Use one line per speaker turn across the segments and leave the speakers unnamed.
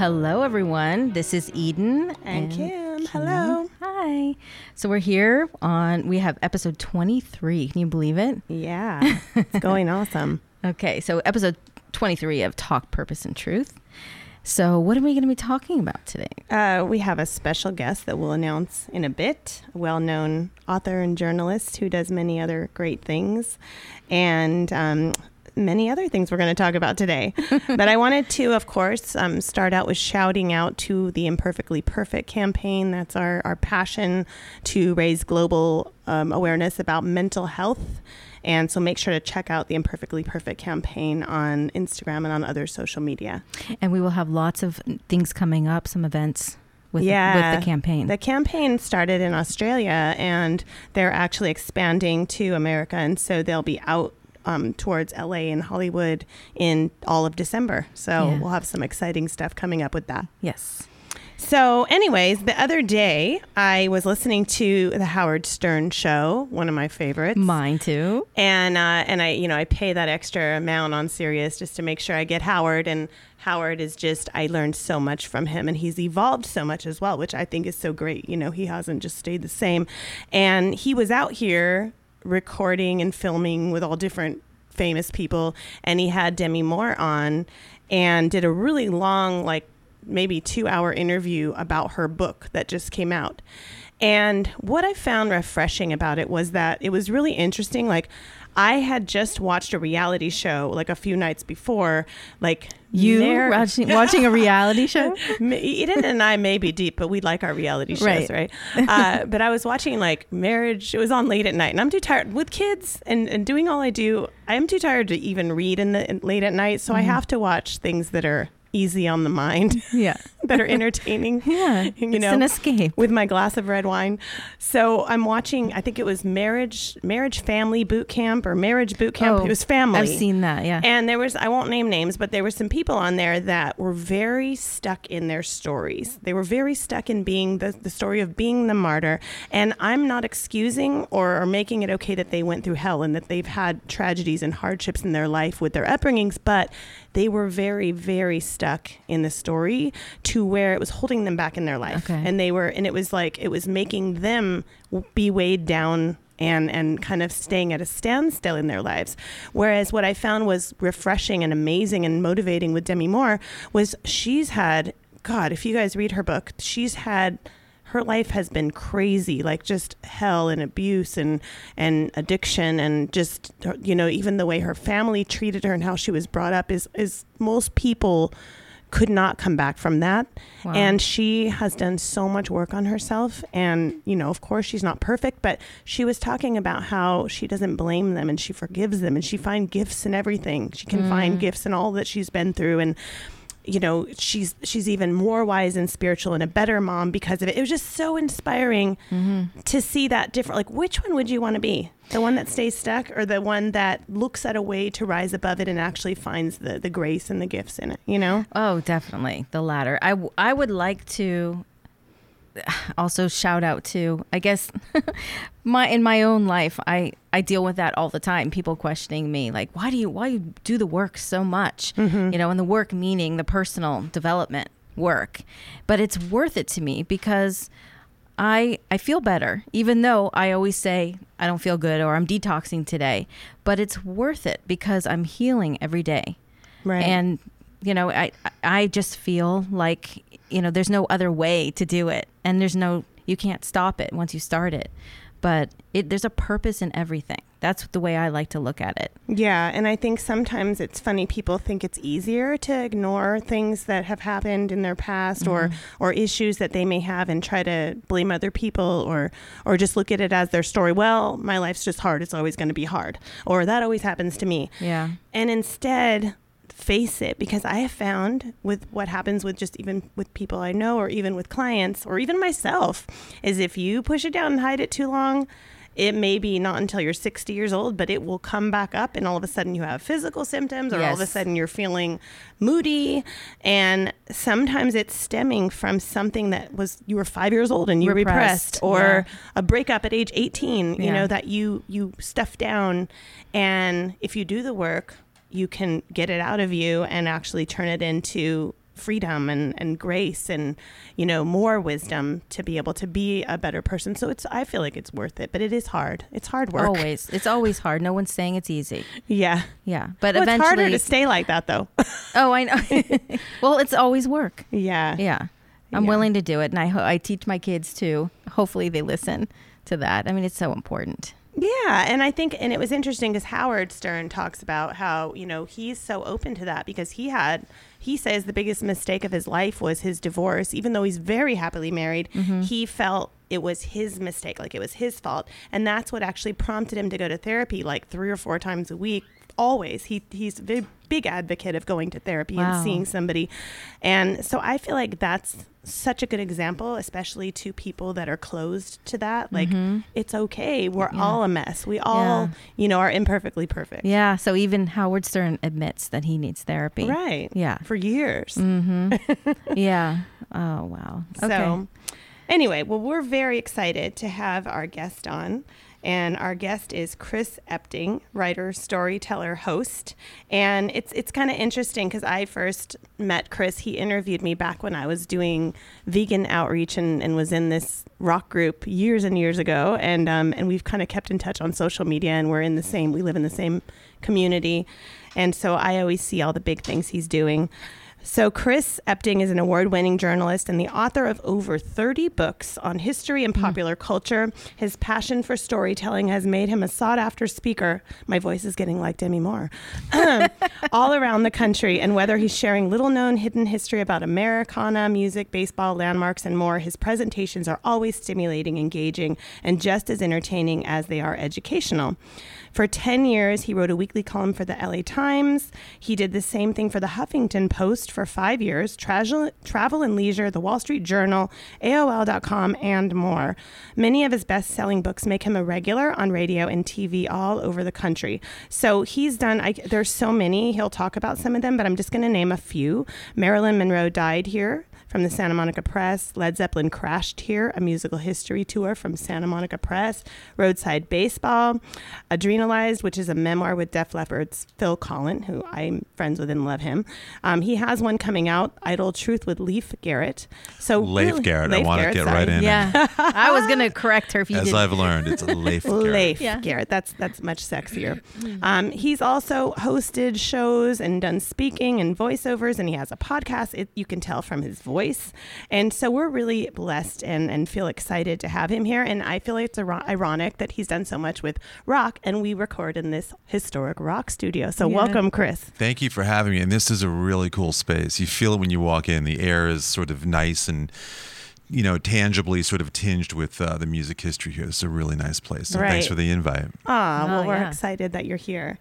Hello, everyone. This is Eden
and, Kim. Hello.
Hi. So we're here on. We have episode twenty-three. Can you believe it?
Yeah, it's going awesome.
Okay, so episode twenty-three of Talk Purpose and Truth. So, what are we going to be talking about today?
Uh, we have a special guest that we'll announce in a bit, a well known author and journalist who does many other great things. And um, many other things we're going to talk about today. but I wanted to, of course, um, start out with shouting out to the Imperfectly Perfect campaign. That's our, our passion to raise global um, awareness about mental health and so make sure to check out the Imperfectly Perfect campaign on Instagram and on other social media.
And we will have lots of things coming up, some events with, yeah, the, with the campaign.
The campaign started in Australia and they're actually expanding to America. And so they'll be out um, towards LA and Hollywood in all of December. So yeah. we'll have some exciting stuff coming up with that.
Yes.
So, anyways, the other day I was listening to the Howard Stern show, one of my favorites.
Mine too.
And uh, and I, you know, I pay that extra amount on Sirius just to make sure I get Howard. And Howard is just I learned so much from him, and he's evolved so much as well, which I think is so great. You know, he hasn't just stayed the same. And he was out here recording and filming with all different famous people, and he had Demi Moore on and did a really long like maybe two hour interview about her book that just came out. And what I found refreshing about it was that it was really interesting. Like, I had just watched a reality show like a few nights before, like
you Mar- watching, watching a reality show.
Eden and I may be deep, but we like our reality shows, right? right? Uh, but I was watching like marriage. It was on late at night, and I'm too tired with kids and, and doing all I do. I'm too tired to even read in the in, late at night, so mm-hmm. I have to watch things that are easy on the mind.
Yeah.
that are entertaining.
yeah. You know, an escape.
With my glass of red wine. So I'm watching, I think it was Marriage Marriage Family Boot Camp or Marriage Boot Camp. Oh, it was family.
I've seen that, yeah.
And there was, I won't name names, but there were some people on there that were very stuck in their stories. They were very stuck in being the, the story of being the martyr. And I'm not excusing or, or making it okay that they went through hell and that they've had tragedies and hardships in their life with their upbringings, but they were very, very stuck in the story to where it was holding them back in their life. Okay. And they were, and it was like, it was making them be weighed down and and kind of staying at a standstill in their lives. Whereas what I found was refreshing and amazing and motivating with Demi Moore was she's had God, if you guys read her book, she's had her life has been crazy, like just hell and abuse and and addiction and just you know even the way her family treated her and how she was brought up is is most people could not come back from that. Wow. And she has done so much work on herself. And, you know, of course, she's not perfect, but she was talking about how she doesn't blame them and she forgives them and she finds gifts in everything. She can mm. find gifts in all that she's been through. And, you know she's she's even more wise and spiritual and a better mom because of it. It was just so inspiring mm-hmm. to see that different like which one would you want to be? The one that stays stuck or the one that looks at a way to rise above it and actually finds the the grace and the gifts in it you know?
Oh definitely. The latter. I i would like to also shout out to i guess my in my own life i i deal with that all the time. People questioning me like why do you why you do the work so much? Mm-hmm. you know and the work meaning the personal development work. But it's worth it to me because i i feel better even though i always say i don't feel good or i'm detoxing today. But it's worth it because i'm healing every day.
Right.
And you know i i just feel like you know, there's no other way to do it. And there's no, you can't stop it once you start it. But it, there's a purpose in everything. That's the way I like to look at it.
Yeah. And I think sometimes it's funny, people think it's easier to ignore things that have happened in their past mm-hmm. or, or issues that they may have and try to blame other people or, or just look at it as their story. Well, my life's just hard. It's always going to be hard. Or that always happens to me.
Yeah.
And instead, face it because I have found with what happens with just even with people I know or even with clients or even myself is if you push it down and hide it too long, it may be not until you're 60 years old, but it will come back up, and all of a sudden you have physical symptoms, or all of a sudden you're feeling moody. And sometimes it's stemming from something that was you were five years old and you repressed,
Repressed,
or
yeah.
a breakup at age 18, you
Yeah.
know, that you you stuff down. And if you do the work, you can get it out of you and actually turn it into freedom and, and grace and you know more wisdom to be able to be a better person so it's i feel like it's worth it but it is hard it's hard work
Always. It's always hard. No one's saying it's easy.
yeah
Yeah. But
well, it's
eventually.
harder to stay like that though
oh, I know. well, it's always work.
yeah
Yeah. I'm
Yeah.
willing to do it. And I, ho- I teach my kids too. Hopefully they listen to that. I mean, it's so important.
Yeah, and I think, and it was interesting because Howard Stern talks about how you know he's so open to that because he had, he says the biggest mistake of his life was his divorce. Even though he's very happily married, mm-hmm. he felt it was his mistake, like it was his fault, and that's what actually prompted him to go to therapy like three or four times a week. Always, he he's a big, big advocate of going to therapy
Wow.
and seeing somebody, and so I feel like that's such a good example, especially to people that are closed to that. Like, it's okay. We're
Mm-hmm. Yeah.
all a mess. We all,
Yeah.
you know, are imperfectly perfect.
Yeah. So even Howard Stern admits that he needs therapy.
Right.
Yeah.
For years.
Mm-hmm. yeah. Oh, wow. Okay.
So, anyway, well, we're very excited to have our guest on. And our guest is Chris Epting, writer, storyteller, host. And it's it's kind of interesting because I first met Chris. He interviewed me back when I was doing vegan outreach and, and was in this rock group years and years ago. And um, and we've kind of kept in touch on social media and we're in the same we live in the same community. And so I always see all the big things he's doing. So, Chris Epting is an award winning journalist and the author of over 30 books on history and mm. popular culture. His passion for storytelling has made him a sought after speaker. My voice is getting like Demi Moore. Um, all around the country. And whether he's sharing little known hidden history about Americana, music, baseball, landmarks, and more, his presentations are always stimulating, engaging, and just as entertaining as they are educational. For 10 years, he wrote a weekly column for the LA Times. He did the same thing for the Huffington Post for five years, Travel, Travel and Leisure, the Wall Street Journal, AOL.com, and more. Many of his best selling books make him a regular on radio and TV all over the country. So he's done, I, there's so many, he'll talk about some of them, but I'm just going to name a few. Marilyn Monroe died here from the Santa Monica Press. Led Zeppelin crashed here, a musical history tour from Santa Monica Press. Roadside Baseball, Adrenalized, which is a memoir with Def Leppard's Phil Collen, who I'm friends with and love him. Um, he has one coming out, Idol Truth with Leif Garrett. So
Leif
really-
Garrett. I
Leif
want to get
sorry.
right in.
Yeah. I was going to correct her if you
As
did.
I've learned, it's Leif Garrett.
Leif
Yeah.
Garrett. That's that's much sexier. Um, he's also hosted shows and done speaking and voiceovers, and he has a podcast. It, you can tell from his voice, and so we're really blessed and and feel excited to have him here. And I feel like it's iro- ironic that he's done so much with rock, and we record in this historic rock studio. So
Yeah.
welcome, Chris.
Thank you for having me. And this is a really cool space. You feel it when you walk in. The air is sort of nice and, you know, tangibly sort of tinged with uh, the music history here. It's a really nice place. So thanks for the invite.
Ah, well,
Oh,
we're
yeah.
excited that you're here.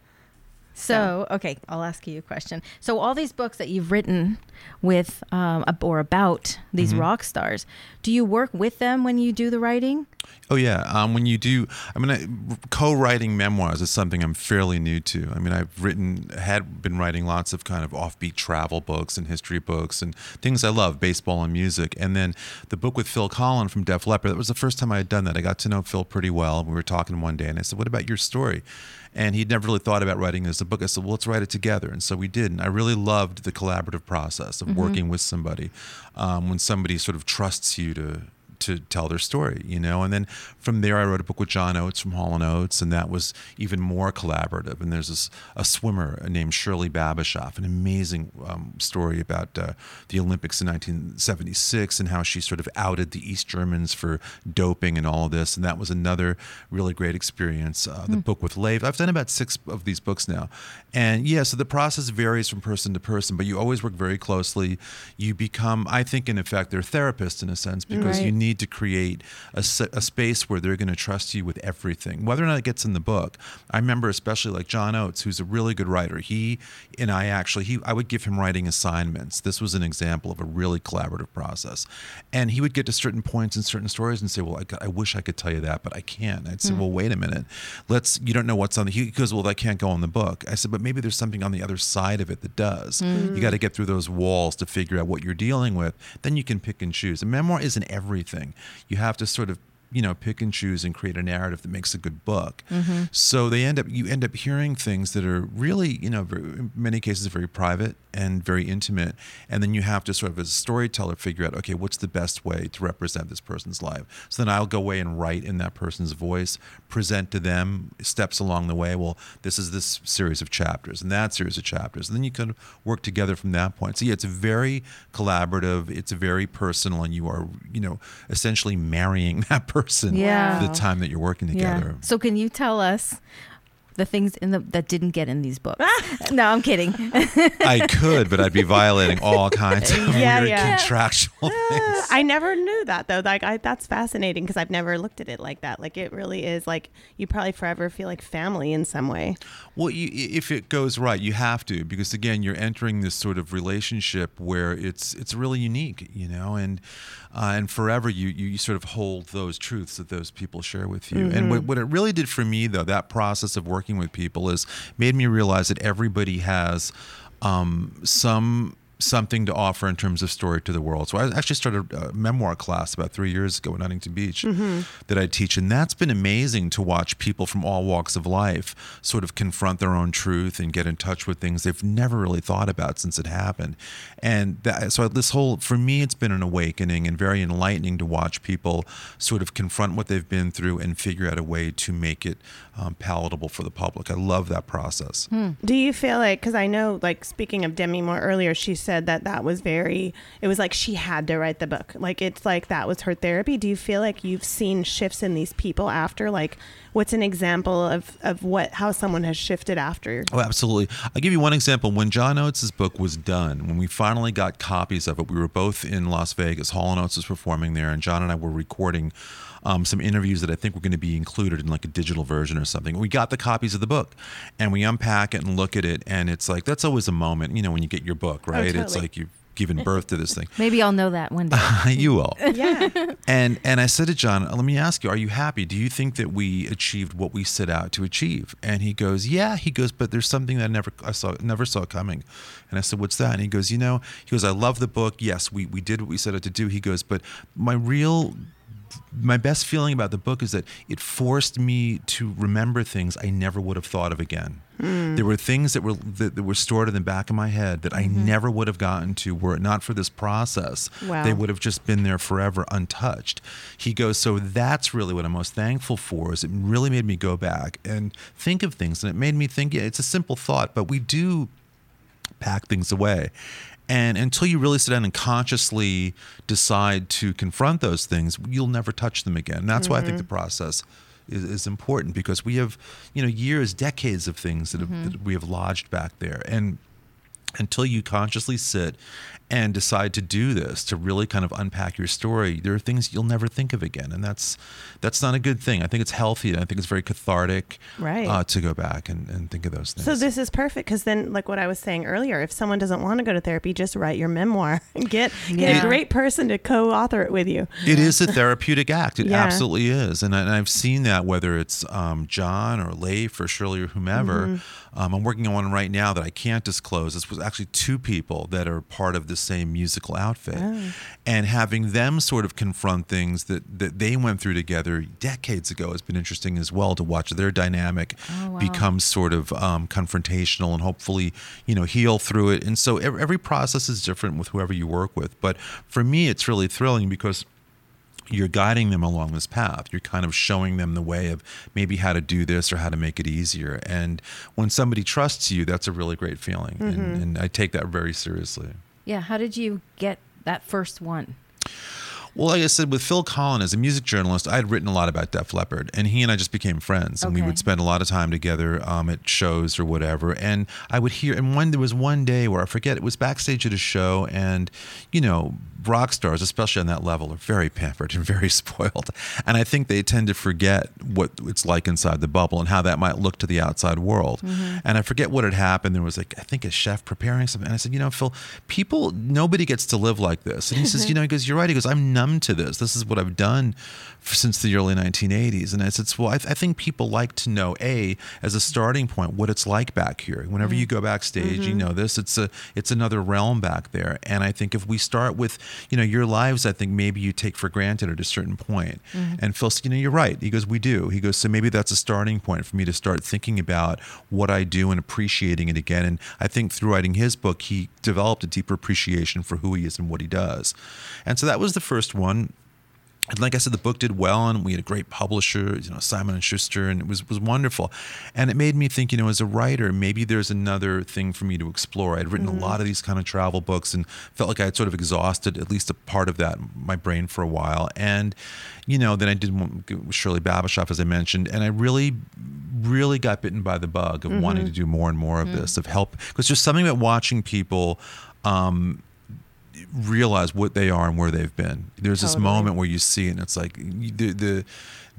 So, okay, I'll ask you a question. So, all these books that you've written with um, or about these
Mm-hmm.
rock stars, do you work with them when you do the writing?
Oh yeah, um, when you do, I mean, I, co-writing memoirs is something I'm fairly new to. I mean, I've written, had been writing lots of kind of offbeat travel books and history books and things I love, baseball and music. And then the book with Phil Collen from Def Leppard, that was the first time I had done that. I got to know Phil pretty well. We were talking one day, and I said, "What about your story?" And he'd never really thought about writing this as a book. I said, "Well, let's write it together." And so we did. And I really loved the collaborative process of working with somebody um, when somebody sort of trusts you to to tell their story, you know. And then from there, I wrote a book with John Oates from Hall and Oates, and that was even more collaborative. And there's this a swimmer named Shirley Babashoff, an amazing um, story about uh, the Olympics in 1976 and how she sort of outed the East Germans for doping and all this. And that was another really great experience. Uh, the book with Leif. I've done about six of these books now, and yeah, so the process varies from person to person, but you always work very closely. You become, I think, in effect, they're in a sense because you need need to create a space where they're going to trust you with everything, whether or not it gets in the book. I remember especially like John Oates, who's a really good writer. He and I actually he I would give him writing assignments. This was an example of a really collaborative process, and he would get to certain points in certain stories and say, "Well, I, I wish I could tell you that, but I can't." I'd say, hmm. "Well, wait a minute. Let's. You don't know what's on the." He goes, "Well, that can't go in the book." I said, "But maybe there's something on the other side of it that does. Hmm. You got to get through those walls to figure out what you're dealing with. Then you can pick and choose. A memoir isn't everything. You have to sort of you know pick and choose and create a narrative that makes a good book. Mm-hmm. So they end up you end up hearing things that are really you know very, in many cases very private and very intimate. And then you have to sort of as a storyteller figure out okay what's the best way to represent this person's life? So then i'll go away and write in that person's voice present to them steps along the way. Well this is this series of chapters and that series of chapters. And then you can work together from that point. So yeah it's very collaborative. It's very personal and you are you know essentially marrying that person
Yeah.
the time that you're working together
So can you tell us the things in the that didn't get in these books? no, I'm kidding.
I could, but I'd be violating all kinds of
Yeah,
weird
yeah.
contractual ah, things.
I never knew that though. Like I, that's fascinating because I've never looked at it like that. Like it really is like you probably forever feel like family in some way.
Well, you, if it goes right, you have to because again, you're entering this sort of relationship where it's it's really unique, you know, and uh, and forever you, you you sort of hold those truths that those people share with you. And what, what it really did for me though, that process of working with people is made me realize that everybody has um, some something to offer in terms of story to the world. So I actually started a memoir class about three years ago in Huntington Beach that I teach, and that's been amazing to watch people from all walks of life sort of confront their own truth and get in touch with things they've never really thought about since it happened. And that, so this whole, for me, it's been an awakening and very enlightening to watch people sort of confront what they've been through and figure out a way to make it um, palatable for the public. I love that process.
Do you feel like because I know like speaking of Demi Moore earlier, she said that that was very. It was like she had to write the book. Like it's like that was her therapy. Do you feel like you've seen shifts in these people after? Like, what's an example of of what how someone has shifted after?
Oh, absolutely. I'll give you one example. When John Oates' book was done, when we finally got copies of it, we were both in Las Vegas. Hall and Oates was performing there, and John and I were recording um, some interviews that I think were going to be included in like a digital version or something. We got the copies of the book, and we unpack it and look at it, and it's like that's always a moment, you know, when you get your book, right? It's
totally.
like you've given birth to this thing.
Maybe I'll know that one day.
you will.
Yeah.
And and I said to John, let me ask you, are you happy? Do you think that we achieved what we set out to achieve? And he goes, yeah. He goes, but there's something that I never I saw never saw coming. And I said, what's that? And he goes, you know, he goes, I love the book. Yes, we we did what we set out to do. He goes, but my real my best feeling about the book is that it forced me to remember things I never would have thought of again. Hmm. There were things that were that, that were stored in the back of my head that I mm-hmm. never would have gotten to were it not for this process.
Wow.
They would have just been there forever untouched. He goes, so that's really what I'm most thankful for. Is it really made me go back and think of things, and it made me think. Yeah, it's a simple thought, but we do pack things away. And until you really sit down and consciously decide to confront those things, you'll never touch them again. And that's why I think mm-hmm. the process is, is important because we have, you know, years, decades of things that, have, mm-hmm. that we have lodged back there. And until you consciously sit and decide to do this to really kind of unpack your story there are things you'll never think of again and that's that's not a good thing i think it's healthy and i think it's very cathartic
Right.
uh, to go back and, and think of those things
So this is perfect because then, like what I was saying earlier, if someone doesn't want to go to therapy, just write your memoir. And get get
Yeah.
a great person to co-author it with you.
It is a therapeutic act. It
Yeah.
absolutely is, and, I, and I've seen that whether it's um, John or Leif or Shirley or whomever.
Mm-hmm.
Um, I'm working on one right now that I can't disclose. This was actually two people that are part of the same musical outfit,
Oh.
and having them sort of confront things that that they went through together decades ago has been interesting as well to watch their dynamic
Oh, wow.
become sort of um, confrontational and hopefully you know heal through it. And so every, every process is different with whoever you work with, but for me, it's really thrilling because you're guiding them along this path. You're kind of showing them the way of maybe how to do this or how to make it easier. And when somebody trusts you, that's a really great feeling. And, mm-hmm. and I take that very seriously.
yeah. How did you get that first one?
Well, like I said, with Phil Collen as a music journalist, I had written a lot about Def Leppard, and he and I just became friends, and we would spend a lot of time together um, at shows or whatever. And I would hear, and one there was one day where I forget it was backstage at a show, and you know, rock stars, especially on that level, are very pampered and very spoiled. And I think they tend to forget what it's like inside the bubble and how that might look to the outside world.
Mm-hmm.
And I forget what had happened. There was like, I think a chef preparing something. And I said, you know, Phil, people, nobody gets to live like this. And he says, you know, he goes, you're right. He goes, I'm numb to this. This is what I've done since the early 1980s. And I said, well, I, I think people like to know, A, as a starting point, what it's like back here. Whenever you mm-hmm. go backstage, you mm-hmm. know this, it's a, it's another realm back there. And I think if we start with, you know, your lives, I think maybe you take for granted at a certain point. Mm-hmm. And Phil said, you know, you're right. He goes, we do. He goes, so maybe that's a starting point for me to start thinking about what I do and appreciating it again. And I think through writing his book, he developed a deeper appreciation for who he is and what he does. And so that was the first one and like I said, the book did well, and we had a great publisher, you know, Simon and Schuster, and it was was wonderful. And it made me think, you know, as a writer, maybe there's another thing for me to explore. I'd written a mm-hmm. lot of these kind of travel books, and felt like I had sort of exhausted at least a part of that my brain for a while. And you know, then I did one with Shirley Babashoff, as I mentioned, and I really, really got bitten by the bug of wanting mm-hmm. to do more and more of mm-hmm. this, of help, because there's something about watching people. Um, realize what they are and where they've been. There's this moment where you see it and it's like the the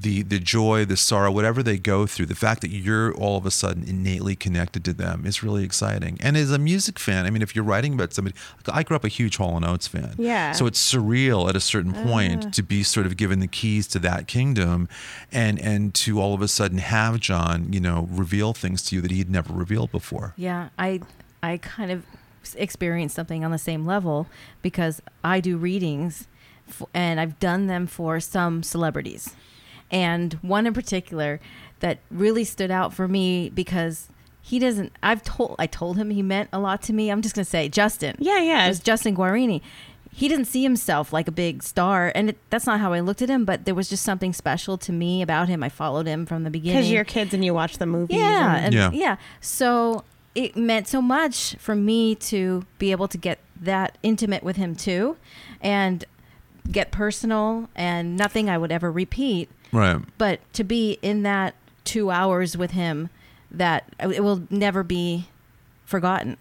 the the joy, the sorrow, whatever they go through, the fact that you're all of a sudden innately connected to them is really exciting. And as a music fan, I mean, if you're writing about somebody, I grew up a huge Hall and Oates fan.
Yeah.
So it's surreal at a certain point ah. to be sort of given the keys to that kingdom, and and to all of a sudden have John, you know, reveal things to you that he'd never revealed before.
Yeah, I I kind of s- experienced something on the same level because I do readings f- and I've done them for some celebrities. And one in particular that really stood out for me because he doesn't I've told I told him he meant a lot to me. I'm just going to say Justin.
Yeah, yeah.
It was Justin Guarini. He didn't see himself like a big star, and it, that's not how I looked at him. But there was just something special to me about him. I followed him from the beginning
Because you're kids and you watch the movies.
yeah,
and-
and
Yeah.
yeah. So it meant so much for me to be able to get that intimate with him too, and get personal and nothing I would ever repeat.
Right.
But to be in that two hours with him, that uh, it will never be forgotten.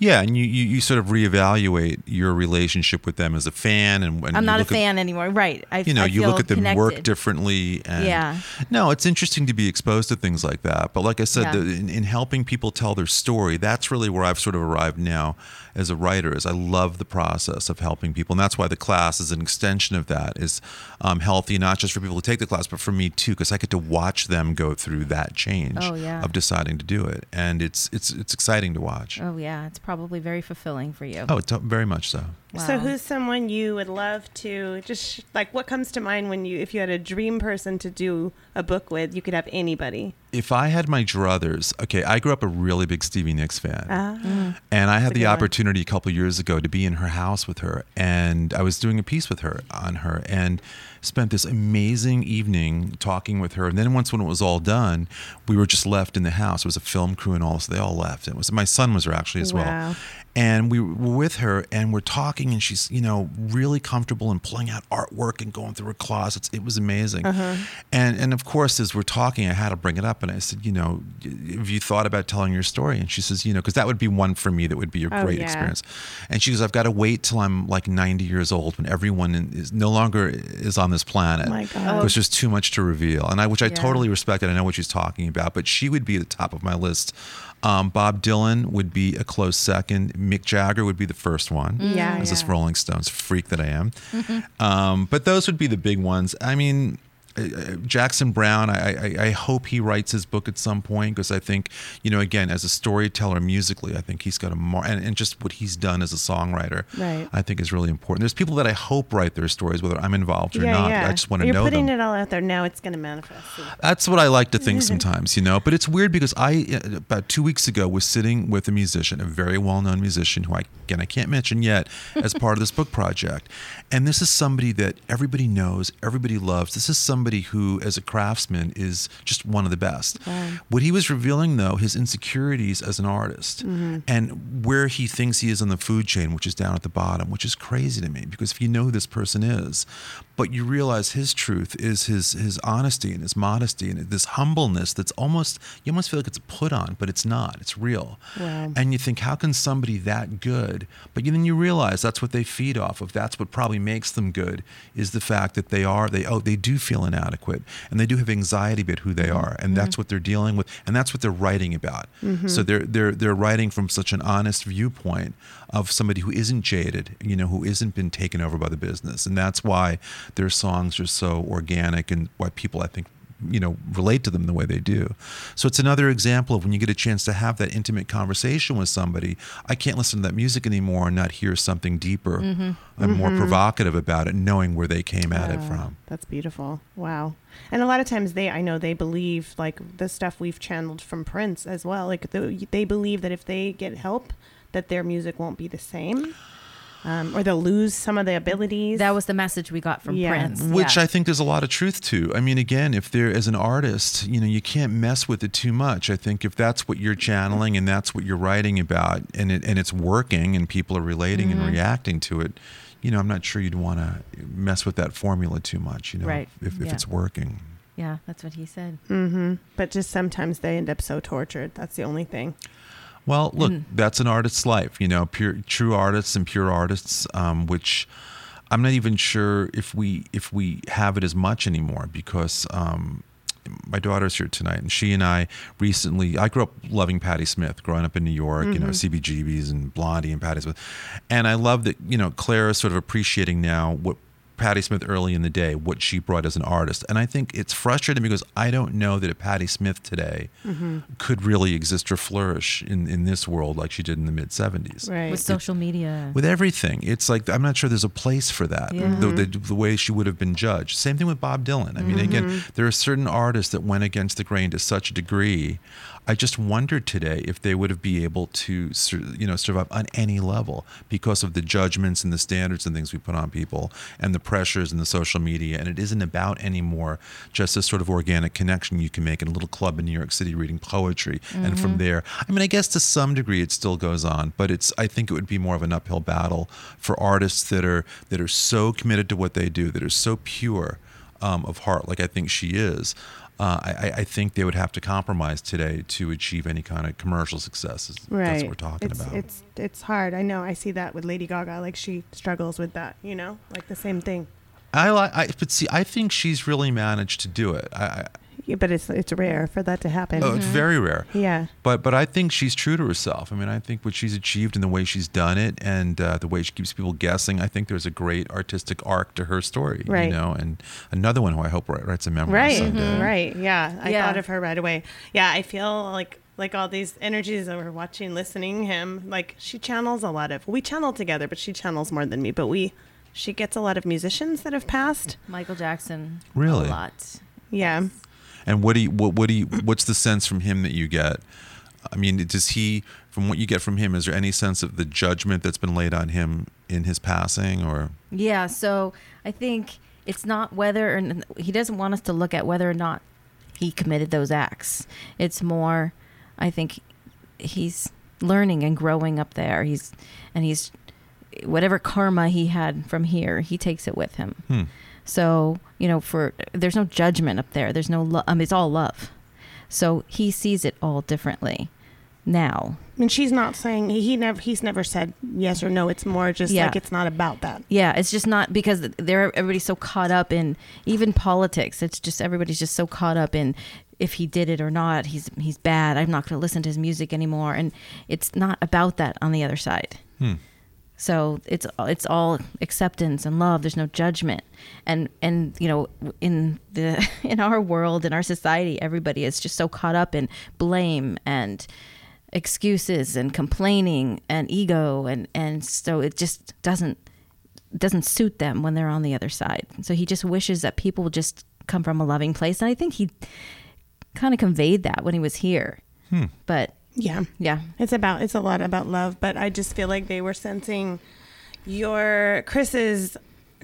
Yeah, and you, you, you sort of reevaluate your relationship with them as a fan, and, and
I'm not a
look at-
fan anymore, right? I,
you know,
I
you look at them work differently. And
Yeah.
No, it's interesting to be exposed to things like that. But like I said,
Yeah.
the, in, in helping people tell their story, that's really where I've sort of arrived now as a writer. Is I love the process of helping people, and that's why the class is an extension of that. Is um, healthy not just for people who take the class, but for me too, because I get to watch them go through that change
Oh, yeah.
of deciding to do it, and it's it's it's exciting to watch.
Oh yeah, it's probably very fulfilling for you.
Oh, very much so.
So who's someone you would love to just sh- like what comes to mind when you if you had a dream person to do a book with, you could have anybody.
If I had my druthers, okay, I grew up a really big Stevie Nicks fan.
Ah.
And I had the
good one.
opportunity a couple years ago to be in her house with her, and I was doing a piece with her on her, and spent this amazing evening talking with her. And then once when it was all done, we were just left in the house. It was a film crew and all, so they all left. It was my son was there actually as
Wow.
well. And we were with her, and we're talking, and she's you know really comfortable and pulling out artwork and going through her closets. It was amazing.
Uh-huh.
And and of course, as we're talking, I had to bring it up, and I said, you know, have you thought about telling your story? And she says, you know, because that would be one for me that would be a
Oh,
great
yeah.
experience. And she goes, I've got to wait till I'm like 90 years old when everyone is no longer is on this planet.
My God.
Because there's too much to reveal, and I which I
Yeah.
totally respect, and I know what she's talking about. But she would be at the top of my list. Um, Bob Dylan would be a close second. Mick Jagger would be the first one.
Yeah,
as this. Rolling Stones freak that I am. Um, but those would be the big ones. I mean, Jackson Browne, I, I, I hope he writes his book at some point because I think, you know, again, as a storyteller musically, I think he's got a more, and, and just what he's done as a songwriter,
Right.
I think is really important. There's people that I hope write their stories, whether I'm involved or
yeah,
not.
yeah.
I just want to know.
You're
putting
it all out there. Now it's going to manifest.
That's what I like to think sometimes, you know. But it's weird because I, uh, about two weeks ago, was sitting with a musician, a very well known musician who I, again, I can't mention yet as part of this book project. And this is somebody that everybody knows, everybody loves. This is somebody somebody who, as a craftsman, is just one of the best. What he was revealing, though, his insecurities as an artist mm-hmm. and where he thinks he is on the food chain, which is down at the bottom, which is crazy to me because if you know who this person is, but you realize his truth is his his honesty and his modesty and this humbleness that's almost you almost feel like it's put on, but it's not. It's real.
Wow.
And you think, how can somebody that good? But then you realize that's what they feed off of. That's what probably makes them good is the fact that they are they oh they do feel inadequate and they do have anxiety about who they mm-hmm. are and that's mm-hmm. what they're dealing with and that's what they're writing about. So mm-hmm. they're they're they're writing from such an honest viewpoint of somebody who isn't jaded, you know, who isn't been taken over by the business, and that's why their songs are so organic and why people I think you know relate to them the way they do so it's another example of when you get a chance to have that intimate conversation with somebody i can't listen to that music anymore and not hear something deeper mm-hmm. and more mm-hmm. provocative about it knowing where they came at it from
That's beautiful. Wow. And a lot of times they, I know they believe like the stuff we've channeled from Prince as well. Like the, they believe that if they get help, that their music won't be the same, um, or they'll lose some of the abilities.
That was the message we got from
Yeah.
Prince.
which
yeah.
I think there's a lot of truth to. I mean, again, if there as an artist, you know, you can't mess with it too much. I think if that's what you're channeling and that's what you're writing about, and it and it's working, and people are relating
Mm-hmm.
and reacting to it, you know, I'm not sure you'd want to mess with that formula too much. You know,
Right.
if, if
Yeah.
it's working.
yeah, that's what he said.
Mm-hmm. But just sometimes they end up so tortured. That's the only thing.
Well, look,
And-
that's an artist's life, you know, pure true artists and pure artists, um, which I'm not even sure if we if we have it as much anymore because um, my daughter's here tonight and she and I recently I grew up loving Patti Smith, growing up in New York, you know, CBGBs and Blondie and Patti Smith. And I love that, you know, Claire is sort of appreciating now what Patti Smith early in the day, what she brought as an artist. And I think it's frustrating because I don't know that a Patti Smith today mm-hmm. could really exist or flourish in, in this world like she did in the mid 70s.
Right.
With social media.
With everything. It's like, I'm not sure there's a place for that,
Yeah.
the, the, mm-hmm. the way she would have been judged. Same thing with Bob Dylan. I mean, mm-hmm. again, there are certain artists that went against the grain to such a degree. I just wondered today if they would have be able to, you know, survive on any level because of the judgments and the standards and things we put on people and the pressures and the social media. And it isn't about anymore just this sort of organic connection you can make in a little club in New York City reading poetry. And from there, I mean, I guess to some degree it still goes on, but it's, I think it would be more of an uphill battle for artists that are, that are so committed to what they do, that are so pure um, of heart, like I think she is. Uh, I, I- think they would have to compromise today to achieve any kind of commercial successes.
Right.
That's what we're talking
it's,
about.
It's it's hard. I know. I see that with Lady Gaga. Like she struggles with that. You know, like the same thing.
I like, I, but see, I think she's really managed to do it. I,
but it's it's rare for that to happen.
oh, it's very rare.
Yeah.
But but I think she's true to herself. I mean, I think what she's achieved and the way she's done it, and uh, the way she keeps people guessing. I think there's a great artistic arc to her story.
Right.
You know, and another one who I hope writes a memoir
Right.
someday.
Right. Yeah. I
Yeah.
thought of her right away. Yeah. I feel like like all these energies that we're watching, listening him. Like she channels a lot of. We channel together, but she channels more than me. But we. She gets a lot of musicians that have passed.
Michael Jackson.
Really?
A lot.
Yeah.
And what do you what what do you what's the sense from him that you get? I mean, does he from what you get from him? Is there any sense of the judgment that's been laid on him in his passing, or
Yeah, so I think it's not whether or n- he doesn't want us to look at whether or not he committed those acts. It's more, I think he's learning and growing up there. He's and he's whatever karma he had from here, he takes it with him.
Hmm.
So you know, for there's no judgment up there. There's no love. I mean, it's all love. So he sees it all differently now.
And she's not saying he, he never he's never said yes or no. It's more just
Yeah.
like it's not about that.
Yeah, it's just not because they're everybody's so caught up in even politics. It's just everybody's just so caught up in if he did it or not. He's he's bad. I'm not going to listen to his music anymore. And it's not about that on the other side.
Hmm.
So it's it's all acceptance and love. There's no judgment. And and you know in the in our world in our society, everybody is just so caught up in blame and excuses and complaining and ego and and so it just doesn't doesn't suit them when they're on the other side. So he just wishes that people would just come from a loving place. And I think he kind of conveyed that when he was here.
Hmm.
But
Yeah.
yeah,
It's about it's a lot about love, but I just feel like they were sensing your Chris's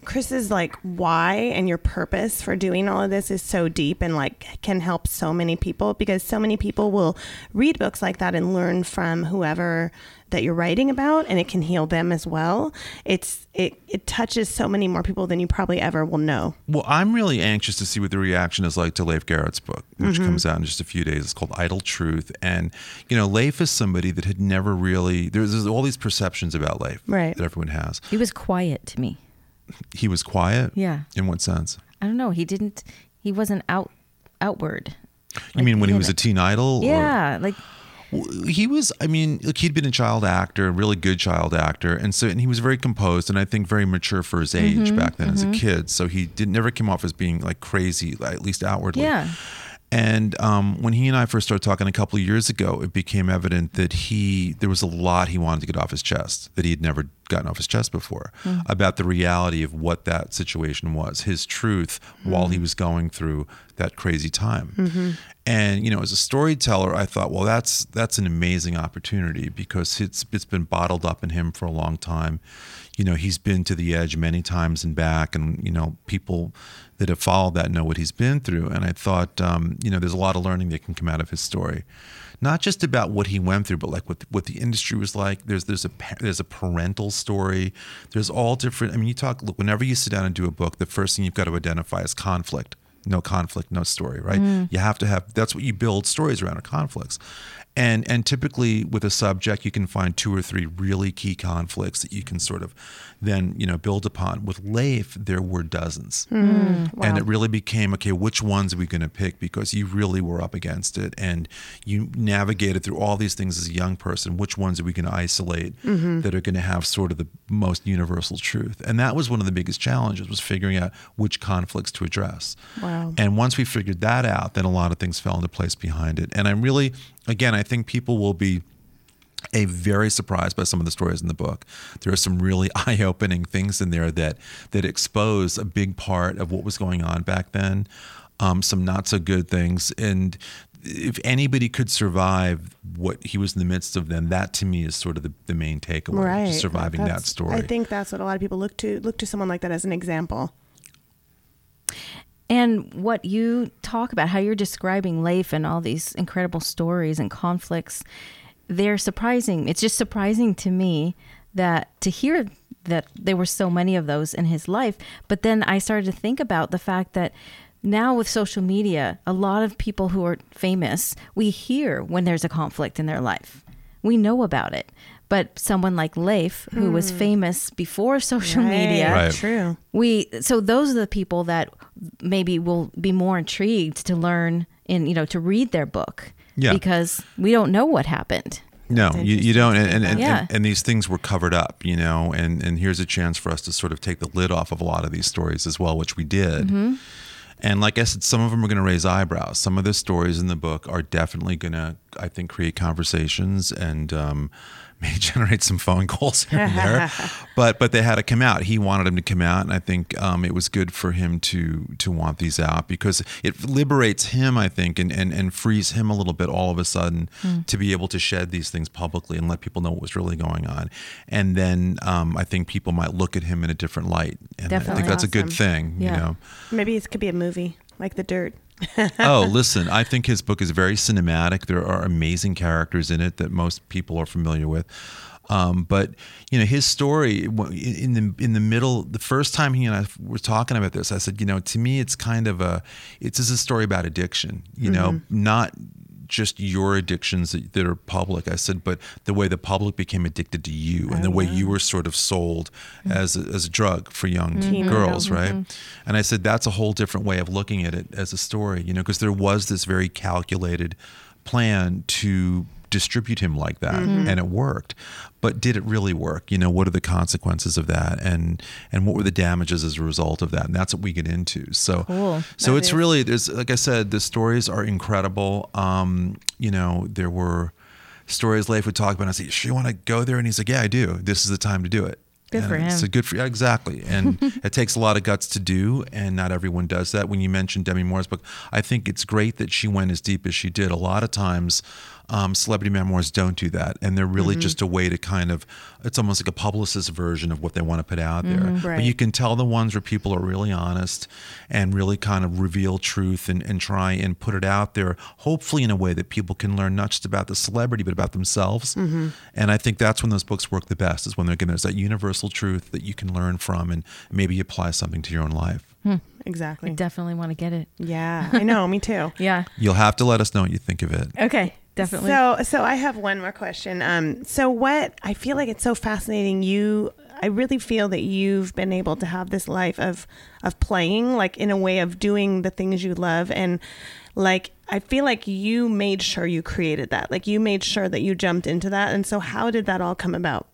Chris's like why and your purpose for doing all of this is so deep and like can help so many people because so many people will read books like that and learn from whoever that you're writing about and it can heal them as well. It's it it touches so many more people than you probably ever will know.
Well, I'm really anxious to see what the reaction is like to Leif Garrett's book, which mm-hmm. comes out in just a few days. It's called Idol Truth. And, you know, Leif is somebody that had never really, there's, there's all these perceptions about Leif
Right.
that everyone has.
He was quiet to me.
He was quiet.
Yeah.
In what sense?
I don't know. He didn't. He wasn't out outward.
You mean when he was
know-
a teen idol? or-
Yeah, like
he was i mean look he'd been a child actor a really good child actor and so and he was very composed and i think very mature for his age
Mm-hmm,
back then as a kid so he did never came off as being like crazy at least outwardly
Yeah.
And um, when he and i first started talking a couple of years ago it became evident that he there was a lot he wanted to get off his chest that he had never gotten off his chest before mm. about the reality of what that situation was his truth mm. while he was going through that crazy time. Mm-hmm. And you know as a storyteller i thought well that's that's an amazing opportunity because it's it's been bottled up in him for a long time. You know he's been to the edge many times and back and you know people that have followed that know what he's been through. And i thought um, you know there's a lot of learning that can come out of his story. Not just about what he went through but like what what the industry was like. There's there's a there's a parental story. There's all different i mean you talk look whenever you sit down and do a book the first thing you've got to identify is conflict. No conflict no story right? You have to have that's what you build stories around are conflicts and and typically with a subject you can find two or three really key conflicts that you can sort of then you know build upon. With leif there were dozens. Hmm. Hmm. And it really became okay which ones are we going to pick? Because you really were up against it. And you navigated through all these things as a young person. Which ones are we going to isolate mm-hmm. that are going to have sort of the most universal truth? And that was one of the biggest challenges was figuring out which conflicts to address.
Wow.
and once we figured that out then a lot of things fell into place behind it. And i'm really again i think people will be a very surprised by some of the stories in the book. There are some really eye-opening things in there that that expose a big part of what was going on back then. Um, some not so good things, and if anybody could survive what he was in the midst of, then that to me is sort of the, the main takeaway,
Right.
surviving that story.
I think that's what a lot of people look to look to someone like that as an example.
And what you talk about, how you're describing life and all these incredible stories and conflicts, they're surprising. It's just surprising to me that to hear that there were so many of those in his life. But then I started to think about the fact that now with social media, a lot of people who are famous, we hear when there's a conflict in their life. We know about it. But someone like Leif, who was famous before social media,
Right.
True.
we so those are the people that maybe will be more intrigued to learn in you know to read their book
Yeah.
because we don't know what happened
No, you, you don't, and and, and,
Yeah.
and and these things were covered up, you know, and and here's a chance for us to sort of take the lid off of a lot of these stories as well, which we did. And like I said, some of them are going to raise eyebrows. Some of the stories in the book are definitely going to, I think, create conversations and um, may generate some phone calls here and there. but but they had to come out. He wanted them to come out, and I think um, it was good for him to to want these out because it liberates him, I think, and and, and frees him a little bit all of a sudden to be able to shed these things publicly and let people know what was really going on. And then um, I think people might look at him in a different light, and I think that's a good
Awesome.
thing. You know.
Maybe it could be a movie like The Dirt.
oh, listen, I think his book is very cinematic. There are amazing characters in it that most people are familiar with. Um, but you know his story in the in the middle. The first time he and I were talking about this, I said, you know, to me, it's kind of a it's just a story about addiction. You know, not just your addictions that, that are public. I said, but the way the public became addicted to you and the oh, way you were sort of sold mm-hmm. as a, as a drug for young mm-hmm. Mm-hmm. girls, right? And I said that's a whole different way of looking at it as a story, you know, because there was this very calculated plan to distribute him like that and it worked. But did it really work? You know what are the consequences of that? And and what were the damages as a result of that? And that's what we get into. So
Cool.
so
That
it's
is.
really there's like i said the stories are incredible. Um you know there were stories Leif would talk about and i say sure you want to go there? And he's like yeah i do. This is the time to do it.
Good
And
for him.
so good for yeah, exactly. And it takes a lot of guts to do and not everyone does that. When you mentioned demi moore's book i think it's great that she went as deep as she did. A lot of times um, celebrity memoirs don't do that, and they're really mm-hmm. just a way to kind of it's almost like a publicist version of what they want to put out there. Mm-hmm. But
Right.
you can tell the ones where people are really honest and really kind of reveal truth and, and try and put it out there, hopefully in a way that people can learn not just about the celebrity but about themselves. Mm-hmm. And I think that's when those books work the best is when they're given there's that universal truth that you can learn from and maybe apply something to your own life. Hmm.
Exactly.
I definitely want to get it.
Yeah, I know. Me too.
Yeah.
You'll have to let us know what you think of it.
Okay. Definitely.
So, so I have one more question. Um, so what I feel like it's so fascinating. You, I really feel that you've been able to have this life of of playing, like in a way of doing the things you love, and like I feel like you made sure you created that. Like you made sure that you jumped into that. And so, how did that all come about?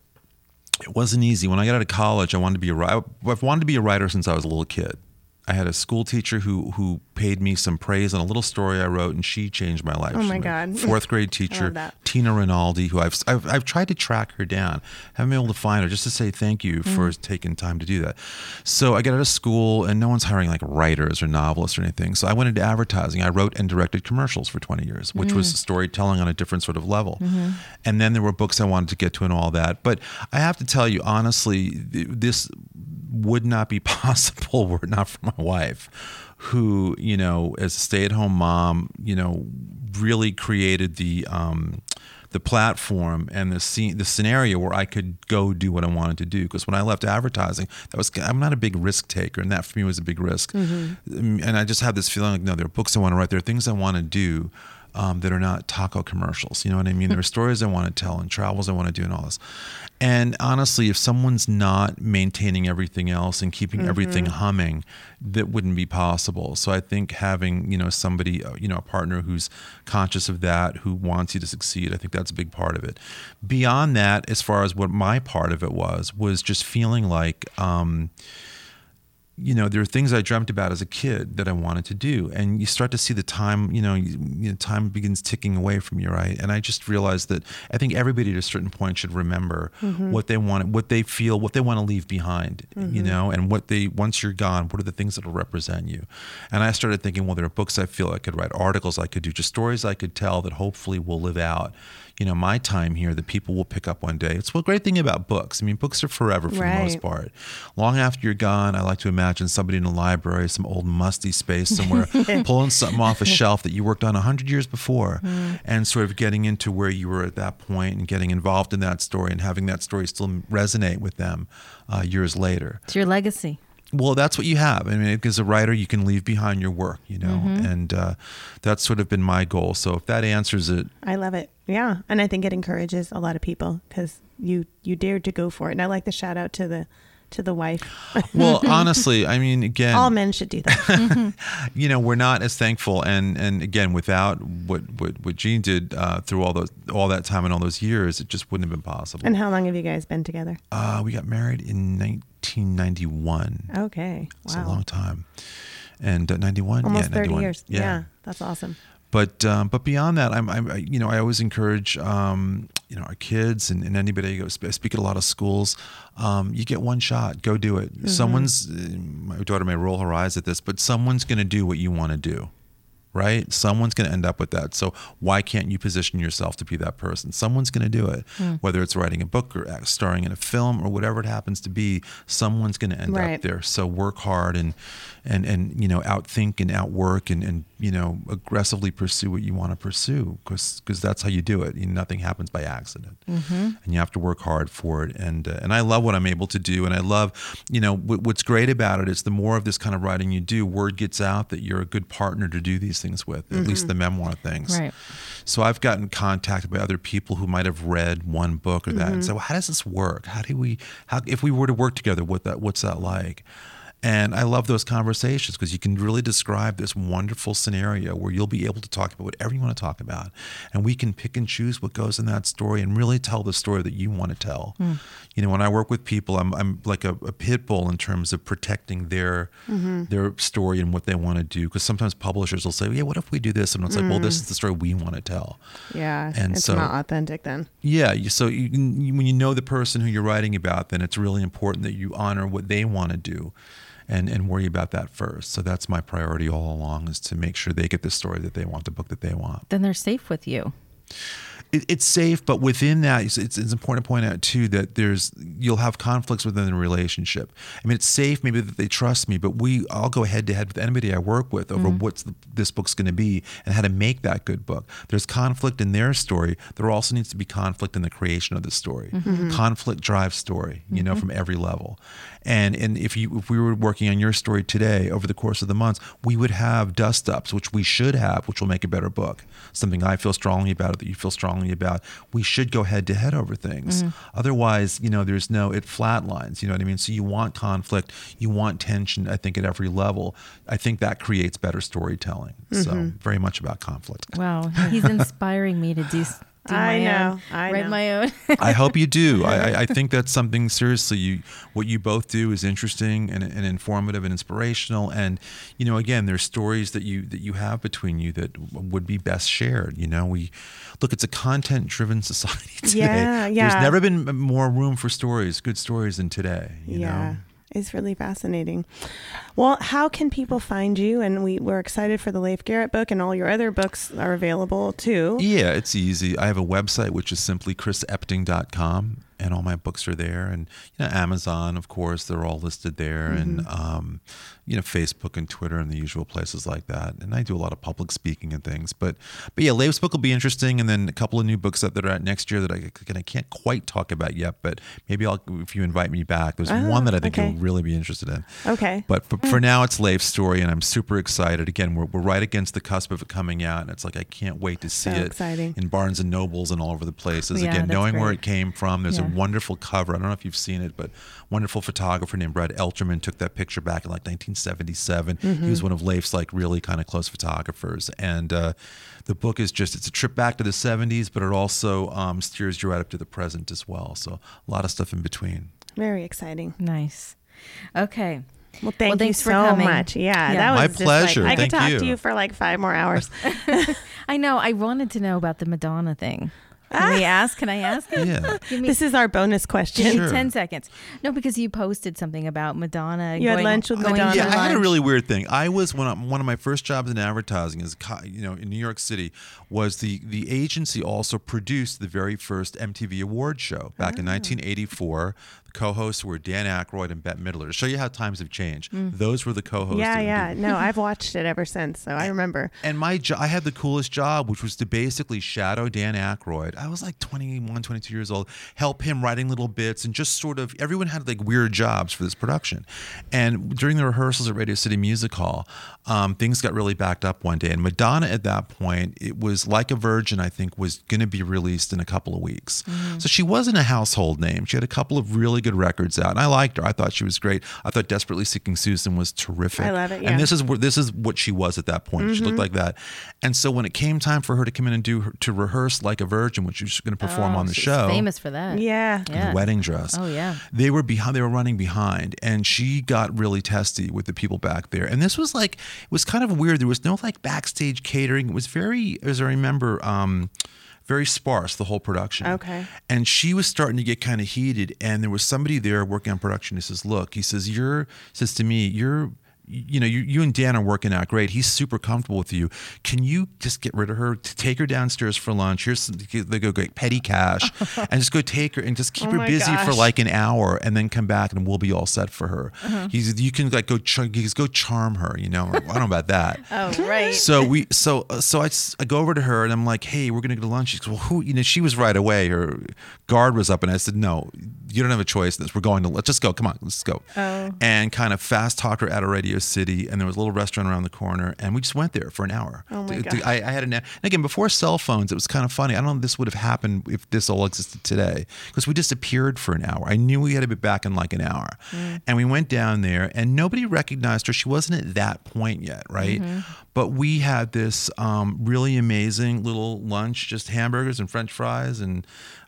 It wasn't easy. When I got out of college, I wanted to be a writer. I've wanted to be a writer since I was a little kid. I had a school teacher who who paid me some praise on a little story I wrote, and she changed my life.
Oh, my God.
Fourth grade teacher. Tina Rinaldi, who I've, I've I've tried to track her down, haven't been able to find her, just to say thank you for
Mm.
taking time to do that. So I get out of school, and no one's hiring like writers or novelists or anything. So I went into advertising. I wrote and directed commercials for 20 years, which
Mm.
was storytelling on a different sort of level.
Mm-hmm.
And then there were books I wanted to get to and all that. But I have to tell you honestly, this would not be possible were it not for my wife, who, you know, as a stay at home mom, you know, really created the, um, the platform and the scene, the scenario where I could go do what I wanted to do. Because when I left advertising, that was I'm not a big risk taker, and that for me was a big risk. Um, And I just had this feeling like, no, there are books I want to write, there are things I want to do um, that are not taco commercials. You know what I mean? There are stories I want to tell and travels I want to do and all this. And honestly, if someone's not maintaining everything else and keeping everything humming, that wouldn't be possible. So I think having you know somebody uh, you know a partner who's conscious of that, who wants you to succeed, I think that's a big part of it. Beyond that, as far as what my part of it was, was just feeling like. Um, you know, there are things I dreamt about as a kid that I wanted to do, and you start to see the time. You know, you, you know, time begins ticking away from you, right? And I just realized that I think everybody at a certain point should remember mm-hmm. what they want, what they feel, what they want to leave behind. You mm-hmm. know, and what they once you're gone, what are the things that will represent you? And I started thinking, well, there are books I feel I could write, articles I could do, just stories I could tell that hopefully will live out. You know, my time here that people will pick up one day. It's one great thing about books. I mean, books are forever for the most part. Long after you're gone, I like to imagine somebody in a library, some old musty space somewhere, pulling something off a shelf that you worked on a hundred years before, and sort of getting into where you were at that point and getting involved in that story and having that story still resonate with them uh, years later.
it's your legacy.
Well, that's what you have. I mean, as a writer, you can leave behind your work, you know,
Mm-hmm.
and uh, that's sort of been my goal. So if that answers it,
I love it. Yeah, and I think it encourages a lot of people because you you dared to go for it. And I like the shout out to the to the wife.
well, honestly, I mean, again,
All men should do that.
you know we're not as thankful and and again without what what, what Gene did uh, through all those all that time and all those years it just wouldn't have been possible
and how long have you guys been together?
uh, we got married in 1991
Okay, wow, it's
a long time and uh, 91
almost
yeah,
thirty
91.
years. Yeah. that's awesome.
But um, but beyond that, I'm, I'm you know I always encourage um, you know our kids and, and anybody who goes I speak at a lot of schools. Um, you get one shot, go do it.
Mm-hmm.
Someone's uh, my daughter may roll her eyes at this, but someone's going to do what you want to do. Right? Someone's going to end up with that. So why can't you position yourself to be that person? Someone's going to do it.
Hmm.
Whether it's writing a book or starring in a film or whatever it happens to be, someone's going to end
Right.
up there. So work hard and and and you know outthink and outwork and and you know aggressively pursue what you want to pursue because because that's how you do it. You know, nothing happens by accident, and you have to work hard for it. And uh, and I love what I'm able to do, and I love you know what, what's great about it is the more of this kind of writing you do, word gets out that you're a good partner to do these things with. At least mm-hmm. the memoir things.
Right.
So I've gotten contacted by other people who might have read one book or that and mm-hmm. say, well, how does this work? How do we, how, if we were to work together, what that, what's that like? And I love those conversations because you can really describe this wonderful scenario where you'll be able to talk about whatever you want to talk about. And we can pick and choose what goes in that story and really tell the story that you want to tell. Hmm. You know, when I work with people, I'm, I'm like a, a pit bull in terms of protecting their mm-hmm. their story and what they want to do. Because sometimes publishers will say, yeah, what if we do this? And it's like, well, this hmm. is the story we want to tell.
Yeah,
And
it's
so-
not authentic then.
Yeah. So you, when you know the person who you're writing about, then it's really important that you honor what they want to do and, and worry about that first. So that's my priority all along is to make sure they get the story that they want, the book that they want.
Then they're safe with you.
It, it's safe, but within that, it's, it's, important to point out too that there's you'll have conflicts within the relationship. I mean, it's safe, maybe that they trust me, but we I'll go head to head with anybody I work with over mm-hmm. what's the, this book's going to be and how to make that good book. There's conflict in their story. There also needs to be conflict in the creation of the story. Mm-hmm. Mm-hmm. Conflict drives story, you know, from every level. And and if you if we were working on your story today over the course of the months, we would have dust ups, which we should have, which will make a better book. Something I feel strongly about, that you feel strongly about. We should go head to head over things. Mm-hmm. Otherwise, you know, there's no it flatlines. You know what I mean? So you want conflict, you want tension. I think at every level. I think that creates better storytelling. So mm-hmm. very much about conflict.
Wow, he's inspiring me to do. S- do
I
my
know,
Own,
I
write
know.
my own.
I hope you do. I, I- I think that's something seriously. You what you both do is interesting and, and informative and inspirational. And you know, again, there's stories that you that you have between you that would be best shared. You know, we look. It's a content-driven society today.
Yeah, yeah.
There's never been more room for stories, good stories, than today. You
yeah.
know.
It's really fascinating. Well, how can people find you? And we, we're excited for the Leif Garrett book, and all your other books are available too.
Yeah, it's easy. I have a website which is simply chrisepting.com and all my books are there and you know Amazon of course they're all listed there and mm-hmm. um, you know Facebook and Twitter and the usual places like that. And I do a lot of public speaking and things. But but yeah, Leif's book will be interesting and then a couple of new books that, that are out next year that I, I can't quite talk about yet, but maybe I'll if you invite me back. There's
Oh,
one that I think
okay.
you'll really be interested in.
Okay.
But for, mm. for now, it's Leif's story, and I'm super excited. Again, we're, we're right against the cusp of it coming out, and it's like I can't wait to see
So
it
exciting.
in Barnes and Nobles and all over the places.
Yeah,
Again, knowing where it came from, there's
Yeah.
a wonderful cover. I don't know if you've seen it, but wonderful photographer named Brad Elterman took that picture back in like 1977. He was one of Leif's like really kind of close photographers, and uh, the book is just it's a trip back to the 70s, but it also um, steers you right up to the present as well. So a lot of stuff in between.
Very exciting.
nice. Okay.
Well, thank you
thanks for
so
coming.
much. Yeah,
Yeah.
that was
My
just
pleasure.
Like, I could talk
you.
to you for like five more hours.
I know. I wanted to know about the Madonna thing. Can we ask? Can I ask?
Yeah.
Me,
this is our bonus question.
Sure.
10 seconds. No, because you posted something about Madonna.
You had lunch with Madonna.
to
Yeah, I had a really weird thing. I was one of, one of my first jobs in advertising is you know in New York City was the the agency also produced the very first MTV award show back
Ah.
in 1984. Co-hosts were Dan Aykroyd and Bette Midler. To show you how times have changed, those were the co-hosts.
Mm. yeah, yeah. No, I've watched it ever since, so I remember.
and my jo- I had the coolest job, which was to basically shadow Dan Aykroyd. I was like 21, 22 years old, help him writing little bits, and just sort of everyone had like weird jobs for this production. And during the rehearsals at Radio City Music Hall, um, things got really backed up one day. And Madonna at that point, it was like a Virgin, I think, was going to be released in a couple of weeks. So she wasn't a household name. She had a couple of really good records out, and I liked her. I thought she was great. I thought Desperately Seeking Susan was terrific.
I love it, yeah.
And this is where this is what she was at that point. She
Mm-hmm.
looked like that. And so when it came time for her to come in and do her, to rehearse like a virgin, which she was going to perform
Oh,
on the
she's
show,
famous for that.
Yeah.
Yeah.
the wedding dress.
Oh, yeah.
They were behind. They were running behind, and she got really testy with the people back there. And this was like it was kind of weird. There was no like backstage catering. It was very, as I remember. um very sparse the whole production
Okay.
and she was starting to get kind of heated and there was somebody there working on production he says look he says you're says to me you're you know you, you and dan are working out great he's super comfortable with you can you just get rid of her take her downstairs for lunch here's some, they go get petty cash and just go take her and just keep
Oh
her busy for like an hour and then come back and we'll be all set for her
Uh-huh.
he's you can like go he's go charm her you know i don't know about that
Oh, right.
so we so so I, I go over to her and I'm like, hey, we're gonna go to lunch. She goes, well, who? You know, she was right away. Her guard was up, and I said, no, you don't have a choice. in This we're going to. Let's just go. Come on, let's go.
Oh.
And kind of fast talked her out of Radio City, and there was a little restaurant around the corner, and we just went there for an hour.
Oh my
To- to- I, I had an and again before cell phones. It was kind of funny. I don't know if this would have happened if this all existed today because we disappeared for an hour. I knew we had to be back in like an hour,
Mm.
and we went down there, and nobody recognized her. She wasn't at that point yet, right?
Mm-hmm.
But we had this um, really amazing little lunch, just hamburgers and French fries, and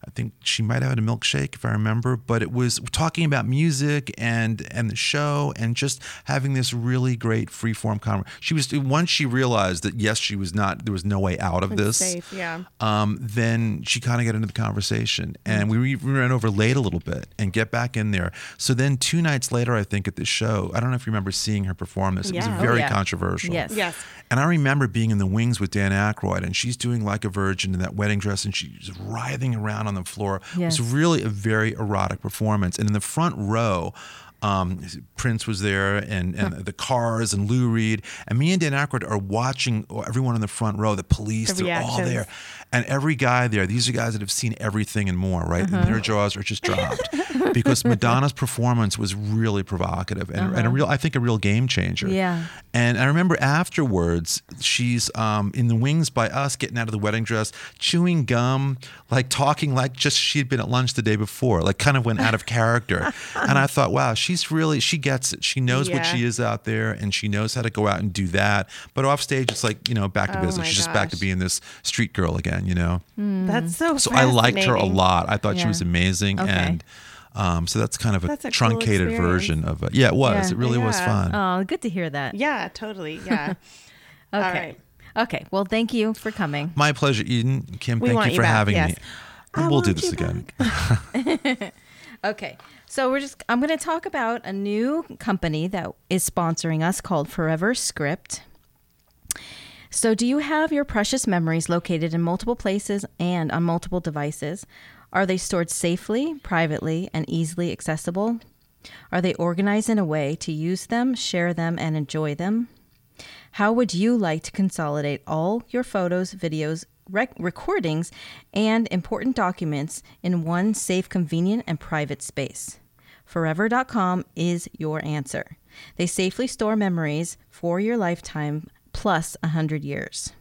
I think she might have had a milkshake if I remember. but it was talking about music and and the show and just having this really great free form conversation. She was once she realized that yes, she was not there was no way out of this.
safe, yeah.
Um, then she kind of got into the conversation, and we, we ran over late a little bit and get back in there. So then two nights later, I think at the show, I don't know if you remember seeing her perform this. It
Yeah.
was
Oh,
very
yeah.
controversial.
Yes.
Yes.
And I remember being in the wings with Dan Aykroyd, and she's doing like a virgin in that wedding dress, and she's writhing around on the floor.
Yes.
It was really a very erotic performance. And in the front row, um, Prince was there, and, and the Cars, and Lou Reed, and me and Dan Aykroyd are watching everyone in the front row. The police,
The
they're all there, and every guy there. These are guys that have seen everything and more, right? And their jaws are just dropped because Madonna's performance was really provocative and, and a real, I think, a real game changer.
Yeah.
And I remember afterwards, she's um, in the wings by us, getting out of the wedding dress, chewing gum, like talking like just she'd been at lunch the day before, like kind of went out of character. and I thought, wow, she's really, she gets it. She knows what she is out there and she knows how to go out and do that. But off stage, it's like, you know, back to
Oh
business. She's just back to being this street girl again, you know?
That's so.
So I liked her a lot. I thought she was amazing.
Okay.
And, um, so that's kind of a,
a
truncated
experience.
version of it. Yeah, it was.
Yeah.
It really was fun.
Oh, good to hear that.
Yeah, totally. Yeah.
Okay.
All right.
Okay. Well, thank you for coming.
My pleasure, Eden. Kim,
We
thank you
you
for
back,
having
yes.
me.
I
we'll do this again.
Okay. So we're just I'm going to talk about a new company that is sponsoring us called Forever Script. So do you have your precious memories located in multiple places and on multiple devices? Are they stored safely, privately, and easily accessible? Are they organized in a way to use them, share them, and enjoy them? How would you like to consolidate all your photos, videos, rec- recordings, and important documents in one safe, convenient, and private space? Forever.com is your answer. They safely store memories for your lifetime plus 100 years.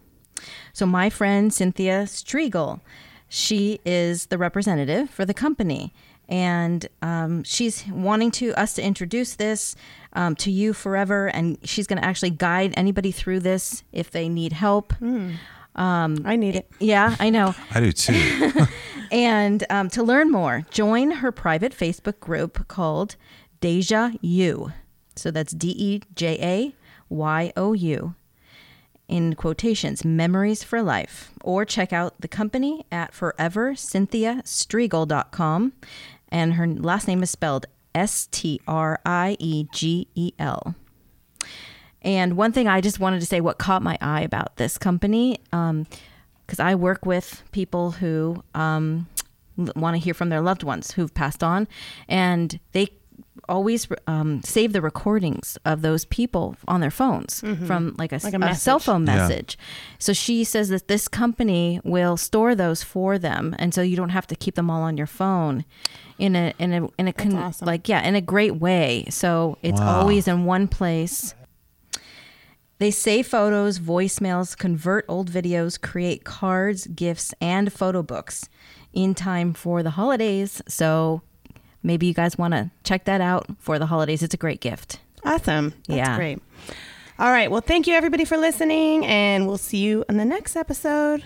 So, my friend Cynthia Striegel, she is the representative for the company. And um, she's wanting to us to introduce this um, to you forever, and she's going to actually guide anybody through this if they need help.
I need it.
Yeah, I know.
I do too.
And um, to learn more, join her private Facebook group called Deja You. So that's D E J A Y O U. In quotations, Memories for Life. Or check out the company at forevercynthiastriegel.com. And her last name is spelled S T R I E G E L. And one thing I just wanted to say what caught my eye about this company, because I work with people who um, want to hear from their loved ones who've passed on, and they always um, save the recordings of those people on their phones from like a,
Like a
a cell
message.
phone
Yeah.
message. So she says that this company will store those for them, and so you don't have to keep them all on your phone. In a in a in a con-
awesome.
like yeah in a great way. So it's
Wow.
always in one place. They save photos, voicemails, convert old videos, create cards, gifts, and photo books in time for the holidays. So maybe you guys want to check that out for the holidays. It's a great gift.
Awesome. That's
Yeah.
great. All right. Well, thank you everybody for listening, and we'll see you in the next episode.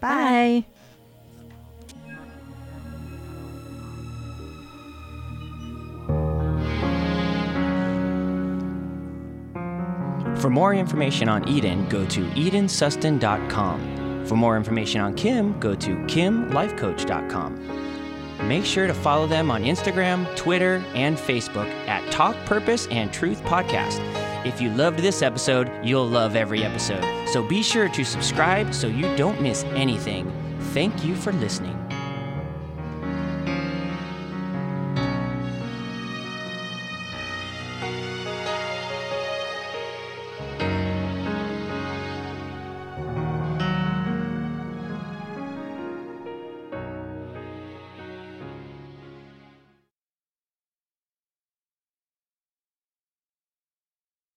Bye.
Bye.
For more information on Eden, go to edensuston.com. For more information on Kim, go to kimlifecoach.com. Make sure to follow them on Instagram, Twitter, and Facebook at Talk Purpose and Truth Podcast. If you loved this episode, you'll love every episode. So be sure to subscribe so you don't miss anything. Thank you for listening.